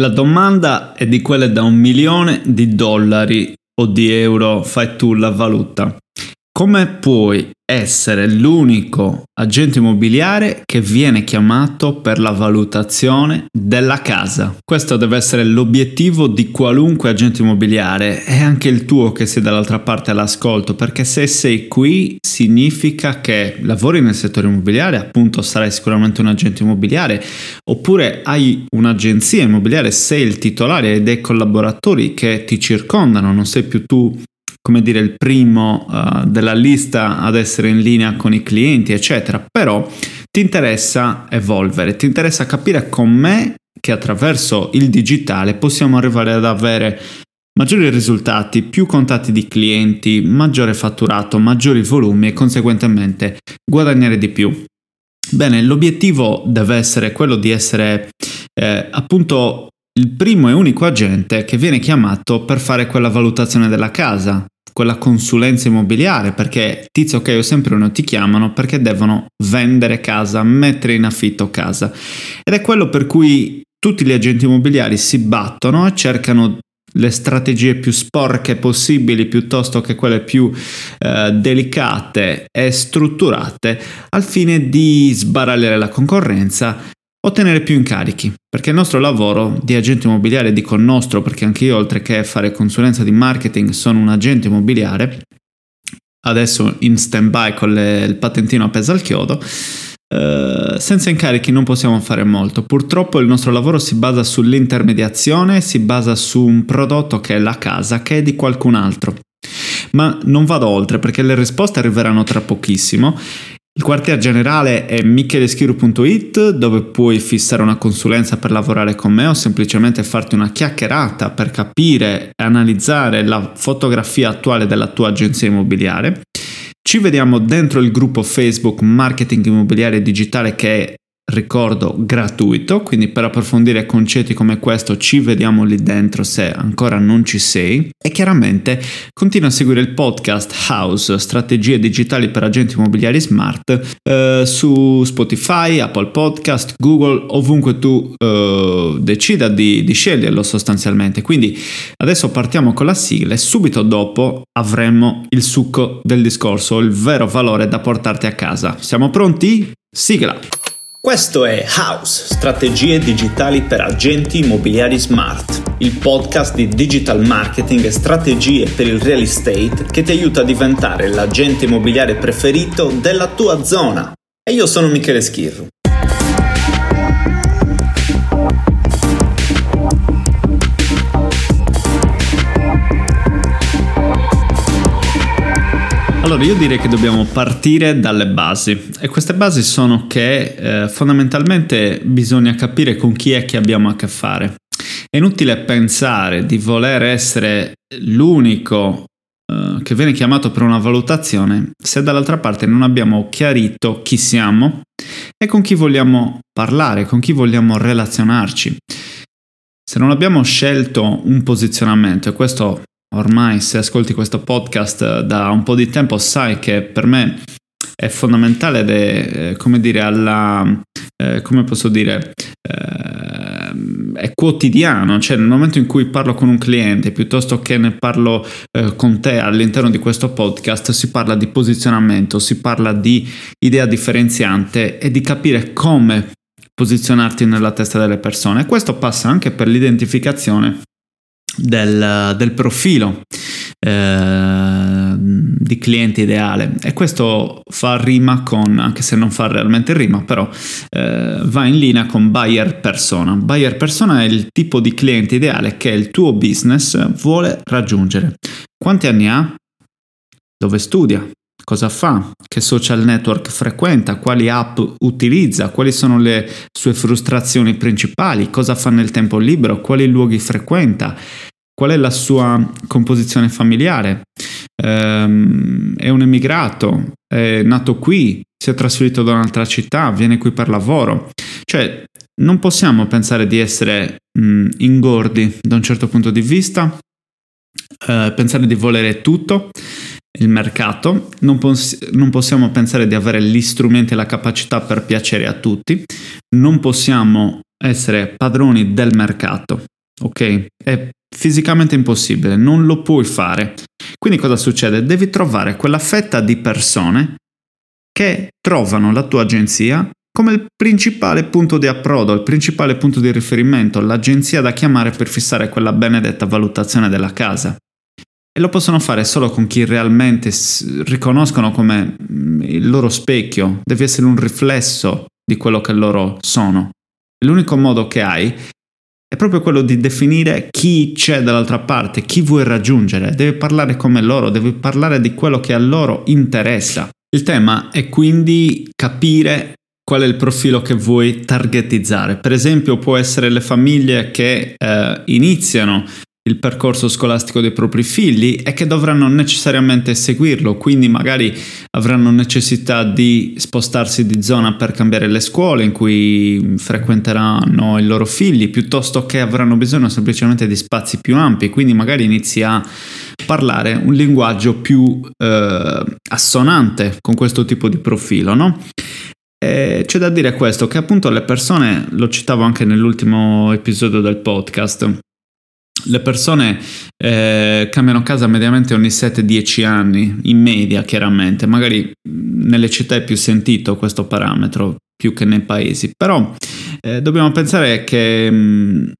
La domanda è di quelle da un milione di dollari o di euro, fai tu la valuta. Come puoi essere l'unico agente immobiliare che viene chiamato per la valutazione della casa? Questo deve essere l'obiettivo di qualunque agente immobiliare e anche il tuo che sei dall'altra parte all'ascolto, perché se sei qui significa che lavori nel settore immobiliare, appunto sarai sicuramente un agente immobiliare, oppure hai un'agenzia immobiliare, sei il titolare e dei collaboratori che ti circondano, non sei più tu come dire, il primo uh, della lista ad essere in linea con i clienti, eccetera. Però ti interessa evolvere, ti interessa capire con me che attraverso il digitale possiamo arrivare ad avere maggiori risultati, più contatti di clienti, maggiore fatturato, maggiori volumi e conseguentemente guadagnare di più. Bene, l'obiettivo deve essere quello di essere eh, appunto il primo e unico agente che viene chiamato per fare quella valutazione della casa, quella consulenza immobiliare, perché tizio ok o sempre uno ti chiamano perché devono vendere casa, mettere in affitto casa. Ed è quello per cui tutti gli agenti immobiliari si battono e cercano le strategie più sporche possibili piuttosto che quelle più eh, delicate e strutturate al fine di sbaragliare la concorrenza Ottenere più incarichi, perché il nostro lavoro di agente immobiliare, dico nostro perché anche io oltre che fare consulenza di marketing sono un agente immobiliare, adesso in stand by con le, il patentino appeso al chiodo, eh, senza incarichi non possiamo fare molto. Purtroppo il nostro lavoro si basa sull'intermediazione, si basa su un prodotto che è la casa, che è di qualcun altro. Ma non vado oltre perché le risposte arriveranno tra pochissimo il quartier generale è micheleschiru.it dove puoi fissare una consulenza per lavorare con me o semplicemente farti una chiacchierata per capire e analizzare la fotografia attuale della tua agenzia immobiliare. Ci vediamo dentro il gruppo Facebook Marketing Immobiliare Digitale che è ricordo gratuito, quindi per approfondire concetti come questo ci vediamo lì dentro se ancora non ci sei e chiaramente continua a seguire il podcast House, strategie digitali per agenti immobiliari smart eh, su Spotify, Apple Podcast, Google, ovunque tu eh, decida di, di sceglierlo sostanzialmente. Quindi adesso partiamo con la sigla e subito dopo avremo il succo del discorso, il vero valore da portarti a casa. Siamo pronti? Sigla! Questo è House, strategie digitali per agenti immobiliari smart, il podcast di digital marketing e strategie per il real estate che ti aiuta a diventare l'agente immobiliare preferito della tua zona. E io sono Michele Schirru. Allora io direi che dobbiamo partire dalle basi e queste basi sono che eh, fondamentalmente bisogna capire con chi è che abbiamo a che fare. È inutile pensare di voler essere l'unico eh, che viene chiamato per una valutazione se dall'altra parte non abbiamo chiarito chi siamo e con chi vogliamo parlare, con chi vogliamo relazionarci. Se non abbiamo scelto un posizionamento, e questo ormai se ascolti questo podcast da un po' di tempo sai che per me è fondamentale ed è, eh, come dire, alla, eh, come posso dire, eh, è quotidiano, cioè nel momento in cui parlo con un cliente piuttosto che ne parlo eh, con te all'interno di questo podcast, si parla di posizionamento, si parla di idea differenziante e di capire come posizionarti nella testa delle persone. Questo passa anche per l'identificazione del, del profilo eh, di cliente ideale e questo fa rima con, anche se non fa realmente rima, però eh, va in linea con buyer persona. Buyer persona è il tipo di cliente ideale che il tuo business vuole raggiungere. Quanti anni ha? Dove studia? Cosa fa, che social network frequenta, quali app utilizza, quali sono le sue frustrazioni principali, cosa fa nel tempo libero, quali luoghi frequenta, qual è la sua composizione familiare. Ehm, è un emigrato, è nato qui, si è trasferito da un'altra città, viene qui per lavoro. Cioè, non possiamo pensare di essere mh, ingordi da un certo punto di vista, eh, pensare di volere tutto il mercato, non, poss- non, possiamo pensare di avere gli strumenti e la capacità per piacere a tutti, non possiamo essere padroni del mercato, ok? È fisicamente impossibile, non lo puoi fare. Quindi cosa succede? Devi trovare quella fetta di persone che trovano la tua agenzia come il principale punto di approdo, il principale punto di riferimento, l'agenzia da chiamare per fissare quella benedetta valutazione della casa. Lo possono fare solo con chi realmente riconoscono come mm, il loro specchio, deve essere un riflesso di quello che loro sono. L'unico modo che hai è proprio quello di definire chi c'è dall'altra parte, chi vuoi raggiungere, devi parlare come loro, devi parlare di quello che a loro interessa. Il tema è quindi capire qual è il profilo che vuoi targetizzare. Per esempio può essere le famiglie che eh, iniziano il percorso scolastico dei propri figli e che dovranno necessariamente seguirlo, quindi magari avranno necessità di spostarsi di zona per cambiare le scuole in cui frequenteranno i loro figli, piuttosto che avranno bisogno semplicemente di spazi più ampi, quindi magari inizi a parlare un linguaggio più eh, assonante con questo tipo di profilo, no? E c'è da dire questo, che appunto le persone, lo citavo anche nell'ultimo episodio del podcast, le persone eh, cambiano casa mediamente ogni 7-10 anni, in media chiaramente, magari nelle città è più sentito questo parametro più che nei paesi, però eh, dobbiamo pensare che mh,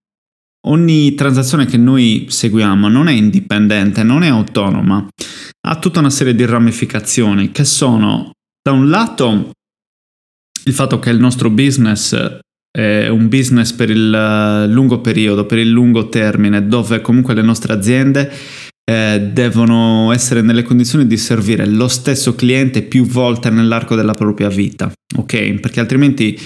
ogni transazione che noi seguiamo non è indipendente, non è autonoma, ha tutta una serie di ramificazioni che sono da un lato il fatto che il nostro business è un business per il eh, lungo periodo, per il lungo termine, dove comunque le nostre aziende eh, devono essere nelle condizioni di servire lo stesso cliente più volte nell'arco della propria vita, ok? Perché altrimenti,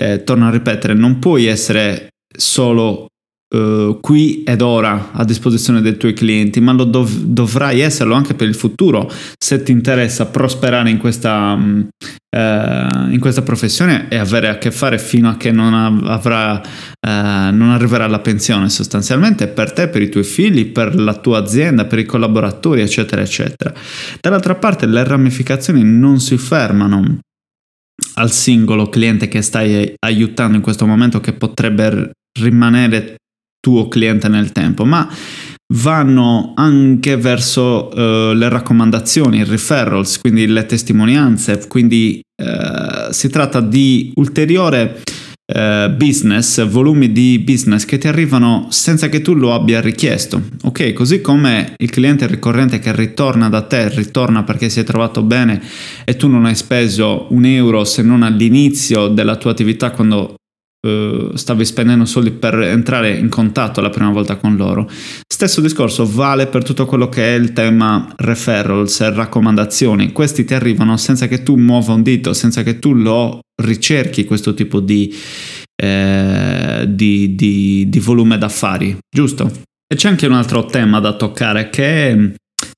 eh, torno a ripetere, non puoi essere solo uh, qui ed ora a disposizione dei tuoi clienti, ma lo dov- dovrai esserlo anche per il futuro se ti interessa prosperare in questa, um, in questa professione e avere a che fare fino a che non, avrà, uh, non arriverà alla pensione sostanzialmente per te, per i tuoi figli, per la tua azienda, per i collaboratori, eccetera, eccetera. Dall'altra parte le ramificazioni non si fermano al singolo cliente che stai aiutando in questo momento che potrebbe rimanere tuo cliente nel tempo, ma vanno anche verso uh, le raccomandazioni, i referrals, quindi le testimonianze, quindi uh, si tratta di ulteriore uh, business, volumi di business che ti arrivano senza che tu lo abbia richiesto, ok? Così come il cliente ricorrente che ritorna da te, ritorna perché si è trovato bene e tu non hai speso un euro se non all'inizio della tua attività quando Uh, stavi spendendo soldi per entrare in contatto la prima volta con loro. Stesso discorso vale per tutto quello che è il tema referrals e raccomandazioni. Questi ti arrivano senza che tu muova un dito, senza che tu lo ricerchi questo tipo di, eh, di, di, di volume d'affari, giusto? E c'è anche un altro tema da toccare che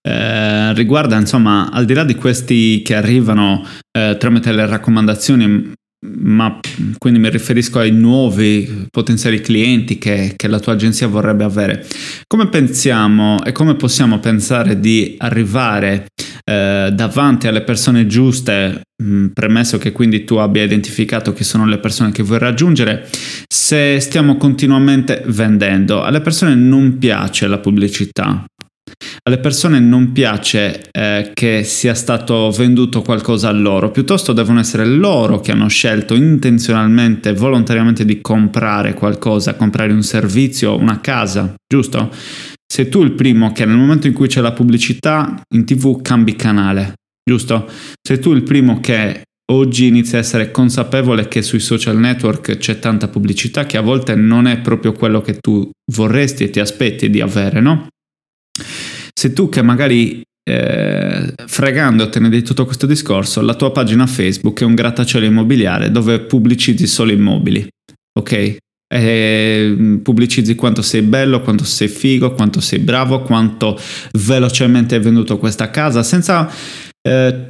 eh, riguarda, insomma, al di là di questi che arrivano eh, tramite le raccomandazioni ma quindi mi riferisco ai nuovi potenziali clienti che, che, la tua agenzia vorrebbe avere. Come pensiamo e come possiamo pensare di arrivare eh, davanti alle persone giuste, mh, premesso che quindi tu abbia identificato chi sono le persone che vuoi raggiungere, se stiamo continuamente vendendo? Alle persone non piace la pubblicità, alle persone non piace eh, che sia stato venduto qualcosa a loro, piuttosto devono essere loro che hanno scelto intenzionalmente, volontariamente di comprare qualcosa, comprare un servizio, una casa, giusto? Sei tu il primo che nel momento in cui c'è la pubblicità in tv cambi canale, giusto? Sei tu il primo che oggi inizia a essere consapevole che sui social network c'è tanta pubblicità che a volte non è proprio quello che tu vorresti e ti aspetti di avere, no? Se tu che magari eh, fregandotene di tutto questo discorso, la tua pagina Facebook è un grattacielo immobiliare dove pubblicizzi solo immobili, ok? E pubblicizzi quanto sei bello, quanto sei figo, quanto sei bravo, quanto velocemente hai venduto questa casa, senza eh,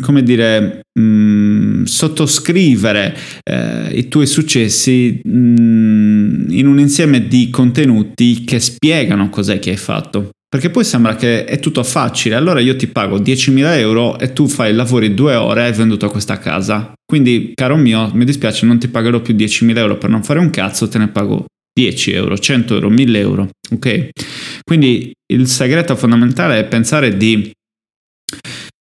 come dire, mh, sottoscrivere eh, i tuoi successi mh, in un insieme di contenuti che spiegano cos'è che hai fatto. Perché poi sembra che è tutto facile, allora io ti pago 10.000 euro e tu fai lavori due ore e hai venduto questa casa. Quindi, caro mio, mi dispiace, non ti pagherò più 10.000 euro per non fare un cazzo, te ne pago 10 euro, 100 euro, 1000 euro. Ok? Quindi il segreto fondamentale è pensare di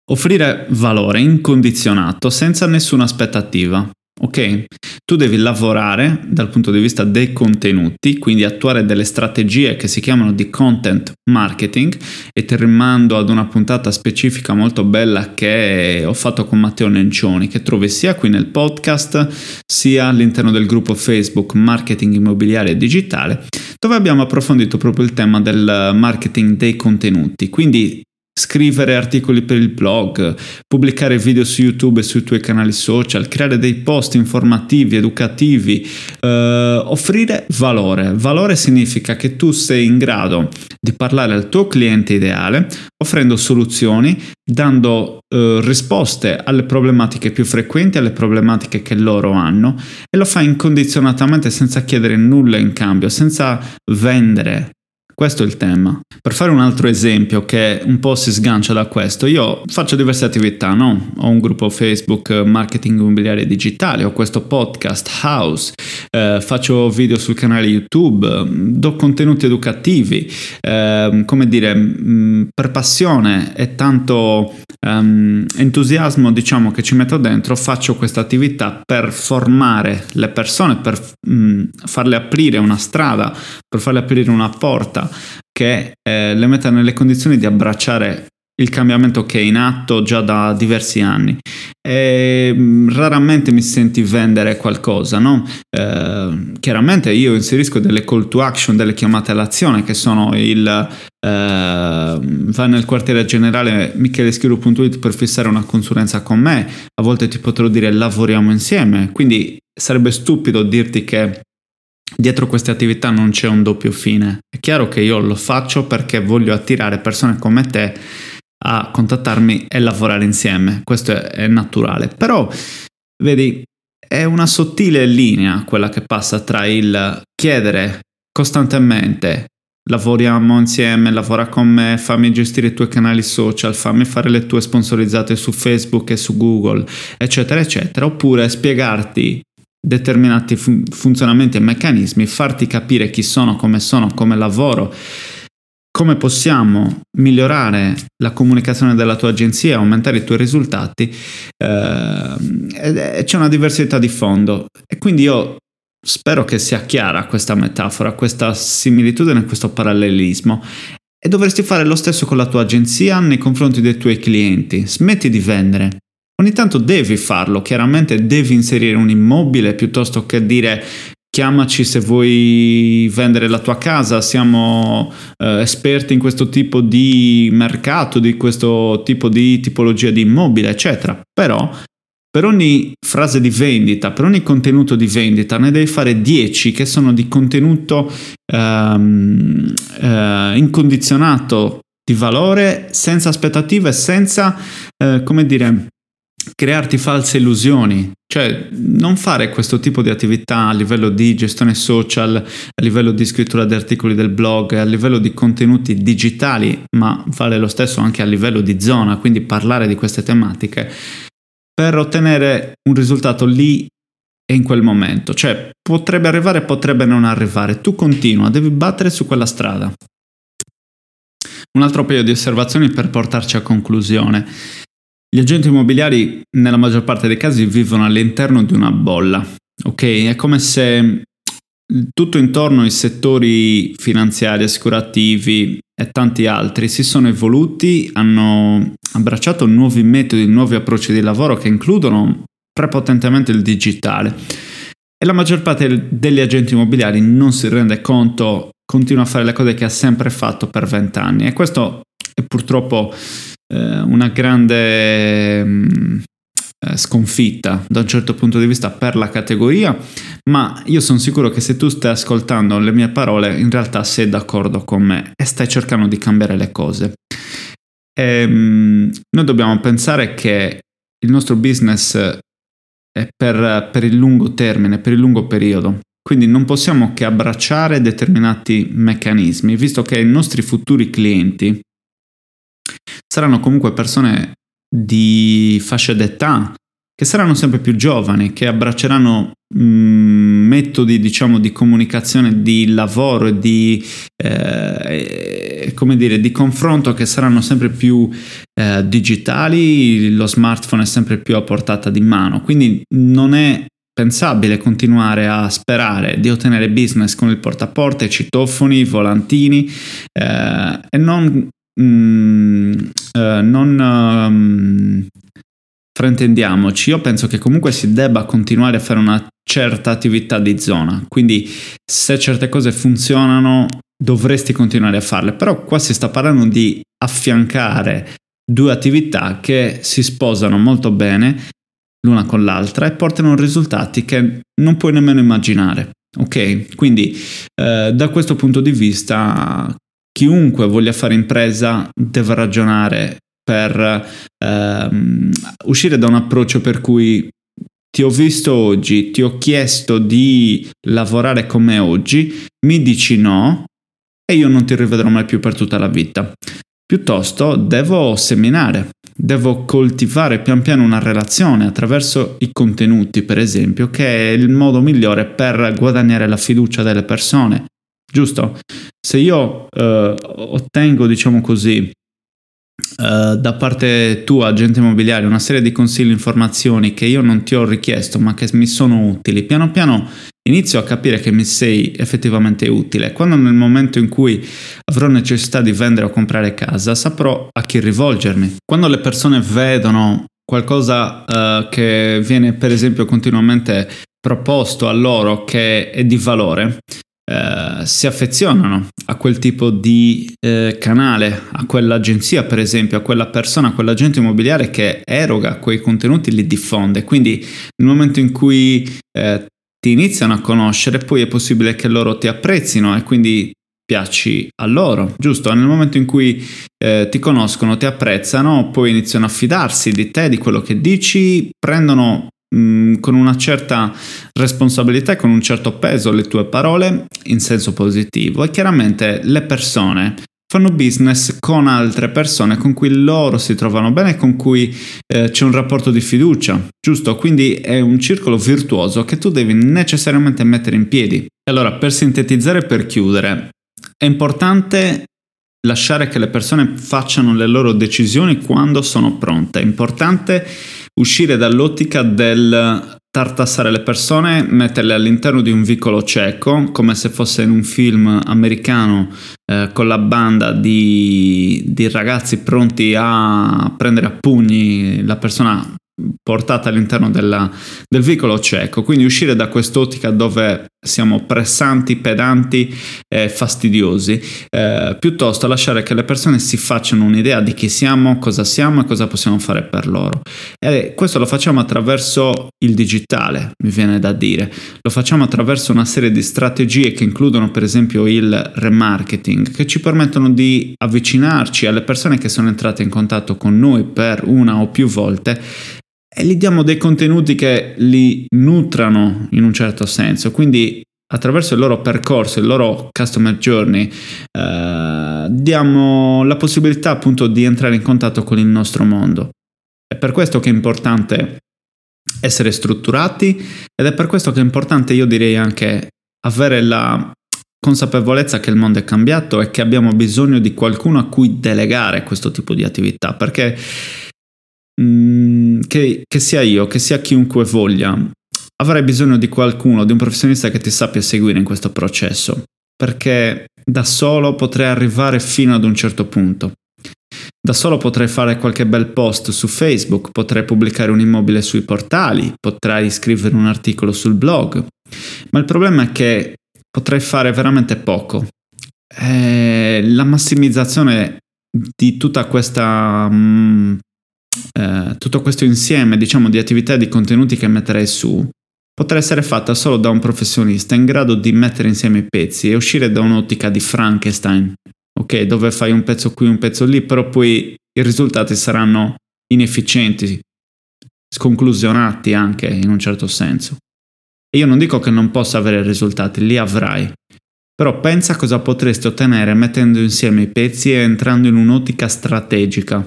offrire valore incondizionato senza nessuna aspettativa. Ok? Tu devi lavorare dal punto di vista dei contenuti, quindi attuare delle strategie che si chiamano di content marketing e ti rimando ad una puntata specifica molto bella che ho fatto con Matteo Nencioni, che trovi sia qui nel podcast sia all'interno del gruppo Facebook Marketing Immobiliare e Digitale, dove abbiamo approfondito proprio il tema del marketing dei contenuti. Quindi scrivere articoli per il blog, pubblicare video su YouTube e sui tuoi canali social, creare dei post informativi, educativi, eh, offrire valore. Valore significa che tu sei in grado di parlare al tuo cliente ideale, offrendo soluzioni, dando eh, risposte alle problematiche più frequenti, alle problematiche che loro hanno e lo fai incondizionatamente senza chiedere nulla in cambio, senza vendere questo è il tema. Per fare un altro esempio che un po' si sgancia da questo, io faccio diverse attività, no? Ho un gruppo Facebook Marketing Immobiliare Digitale, ho questo podcast House, eh, faccio video sul canale YouTube, do contenuti educativi, eh, come dire, mh, mm, per passione e tanto um, entusiasmo, diciamo, che ci metto dentro, faccio questa attività per formare le persone, per mh, mm, farle aprire una strada, per farle aprire una porta che eh, le metta nelle condizioni di abbracciare il cambiamento che è in atto già da diversi anni. E mm, raramente mi senti vendere qualcosa, no? Eh, chiaramente io inserisco delle call to action, delle chiamate all'azione che sono il eh, vai nel quartiere generale micheleschiro.it per fissare una consulenza con me, a volte ti potrò dire lavoriamo insieme, quindi sarebbe stupido dirti che dietro queste attività non c'è un doppio fine. È chiaro che io lo faccio perché voglio attirare persone come te a contattarmi e lavorare insieme, questo è, è naturale. Però, vedi, è una sottile linea quella che passa tra il chiedere costantemente lavoriamo insieme, lavora con me, fammi gestire i tuoi canali social, fammi fare le tue sponsorizzate su Facebook e su Google, eccetera, eccetera, oppure spiegarti determinati fun- funzionamenti e meccanismi, farti capire chi sono, come sono, come lavoro, come possiamo migliorare la comunicazione della tua agenzia, aumentare i tuoi risultati, eh, c'è una diversità di fondo. E quindi io spero che sia chiara questa metafora, questa similitudine, questo parallelismo. E dovresti fare lo stesso con la tua agenzia nei confronti dei tuoi clienti, smetti di vendere, Ogni tanto devi farlo, chiaramente devi inserire un immobile piuttosto che dire chiamaci se vuoi vendere la tua casa, siamo eh, esperti in questo tipo di mercato, di questo tipo di tipologia di immobile, eccetera. Però per ogni frase di vendita, per ogni contenuto di vendita, ne devi fare 10 che sono di contenuto ehm, eh, incondizionato di valore, senza aspettative, senza, eh, come dire, crearti false illusioni, cioè non fare questo tipo di attività a livello di gestione social, a livello di scrittura di articoli del blog, a livello di contenuti digitali, ma vale lo stesso anche a livello di zona, quindi parlare di queste tematiche, per ottenere un risultato lì e in quel momento. Cioè potrebbe arrivare, potrebbe non arrivare, tu continua, devi battere su quella strada. Un altro paio di osservazioni per portarci a conclusione. Gli agenti immobiliari nella maggior parte dei casi vivono all'interno di una bolla, ok? È come se tutto intorno ai settori finanziari, assicurativi e tanti altri si sono evoluti, hanno abbracciato nuovi metodi, nuovi approcci di lavoro che includono prepotentemente il digitale. E la maggior parte degli agenti immobiliari non si rende conto, continua a fare le cose che ha sempre fatto per vent'anni e questo è purtroppo una grande mm, eh, sconfitta da un certo punto di vista per la categoria, ma io sono sicuro che se tu stai ascoltando le mie parole in realtà sei d'accordo con me e stai cercando di cambiare le cose. E, ehm, noi dobbiamo pensare che il nostro business è per, per il lungo termine, per il lungo periodo. Quindi non possiamo che abbracciare determinati meccanismi, visto che i nostri futuri clienti saranno comunque persone di fascia d'età che saranno sempre più giovani, che abbracceranno mh, mm, metodi diciamo di comunicazione, di lavoro e di, eh, come dire, di confronto che saranno sempre più eh, digitali, lo smartphone è sempre più a portata di mano, quindi non è pensabile continuare a sperare di ottenere business con il portaporte, citofoni, volantini eh, e non mm, eh, non um, fraintendiamoci, io penso che comunque si debba continuare a fare una certa attività di zona, quindi se certe cose funzionano dovresti continuare a farle, però qua si sta parlando di affiancare due attività che si sposano molto bene l'una con l'altra e portano risultati che non puoi nemmeno immaginare. Ok, quindi eh, da questo punto di vista chiunque voglia fare impresa deve ragionare per ehm, uscire da un approccio per cui ti ho visto oggi, ti ho chiesto di lavorare con me oggi, mi dici no e io non ti rivedrò mai più per tutta la vita. Piuttosto devo seminare, devo coltivare pian piano una relazione attraverso i contenuti, per esempio, che è il modo migliore per guadagnare la fiducia delle persone, giusto? Se io eh, ottengo, diciamo così, Uh, da parte tua, agente immobiliare, una serie di consigli e informazioni che io non ti ho richiesto ma che mi sono utili, piano piano inizio a capire che mi sei effettivamente utile. Quando nel momento in cui avrò necessità di vendere o comprare casa, saprò a chi rivolgermi. Quando le persone vedono qualcosa uh, che viene per esempio continuamente proposto a loro che è di valore, eh, si affezionano a quel tipo di eh, canale, a quell'agenzia per esempio, a quella persona, a quell'agente immobiliare che eroga quei contenuti, li diffonde. Quindi nel momento in cui eh, ti iniziano a conoscere, poi è possibile che loro ti apprezzino e quindi piaci a loro, giusto? Nel momento in cui eh, ti conoscono, ti apprezzano, poi iniziano a fidarsi di te, di quello che dici, prendono Mm, con una certa responsabilità e con un certo peso le tue parole in senso positivo e chiaramente le persone fanno business con altre persone con cui loro si trovano bene e con cui eh, c'è un rapporto di fiducia, giusto? Quindi è un circolo virtuoso che tu devi necessariamente mettere in piedi. Allora, per sintetizzare e per chiudere, è importante lasciare che le persone facciano le loro decisioni quando sono pronte. È importante uscire dall'ottica del tartassare le persone, metterle all'interno di un vicolo cieco, come se fosse in un film americano eh, con la banda di, di ragazzi pronti a prendere a pugni la persona portata all'interno della, del vicolo cieco, quindi uscire da quest'ottica dove siamo pressanti, pedanti e fastidiosi, eh, piuttosto lasciare che le persone si facciano un'idea di chi siamo, cosa siamo e cosa possiamo fare per loro. E questo lo facciamo attraverso il digitale, mi viene da dire, lo facciamo attraverso una serie di strategie che includono per esempio il remarketing, che ci permettono di avvicinarci alle persone che sono entrate in contatto con noi per una o più volte e gli diamo dei contenuti che li nutrano in un certo senso. Quindi attraverso il loro percorso, il loro customer journey, eh, diamo la possibilità appunto di entrare in contatto con il nostro mondo. È per questo che è importante essere strutturati ed è per questo che è importante, io direi anche, avere la consapevolezza che il mondo è cambiato e che abbiamo bisogno di qualcuno a cui delegare questo tipo di attività, perché mh, mm, che, che sia io, che sia chiunque voglia, avrai bisogno di qualcuno, di un professionista che ti sappia seguire in questo processo, perché da solo potrei arrivare fino ad un certo punto. Da solo potrei fare qualche bel post su Facebook, potrei pubblicare un immobile sui portali, potrei scrivere un articolo sul blog, ma il problema è che potrei fare veramente poco. Eh, la massimizzazione di tutta questa mm, eh, tutto questo insieme diciamo di attività e di contenuti che metterei su potrà essere fatta solo da un professionista in grado di mettere insieme i pezzi e uscire da un'ottica di Frankenstein, ok? Dove fai un pezzo qui, un pezzo lì, però poi i risultati saranno inefficienti, sconclusionati anche in un certo senso. E io non dico che non possa avere risultati, li avrai. Però pensa cosa potresti ottenere mettendo insieme i pezzi e entrando in un'ottica strategica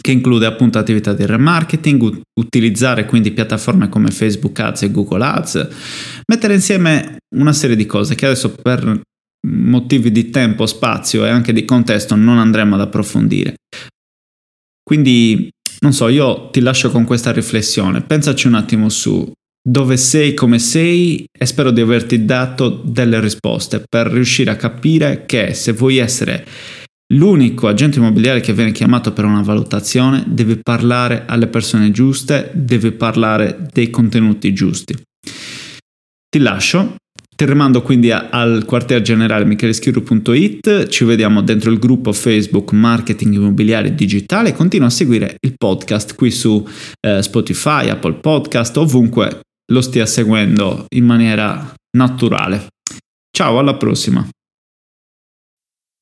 che include appunto attività di remarketing, utilizzare quindi piattaforme come Facebook Ads e Google Ads, mettere insieme una serie di cose che adesso per motivi di tempo, spazio e anche di contesto non andremo ad approfondire. Quindi, non so, io ti lascio con questa riflessione, pensaci un attimo su dove sei, come sei e spero di averti dato delle risposte per riuscire a capire che se vuoi essere L'unico agente immobiliare che viene chiamato per una valutazione deve parlare alle persone giuste, deve parlare dei contenuti giusti. Ti lascio, ti rimando quindi al quartier generale micheleschirru.it, ci vediamo dentro il gruppo Facebook Marketing Immobiliare Digitale, continua a seguire il podcast qui su eh, Spotify, Apple Podcast, ovunque lo stia seguendo in maniera naturale. Ciao, alla prossima!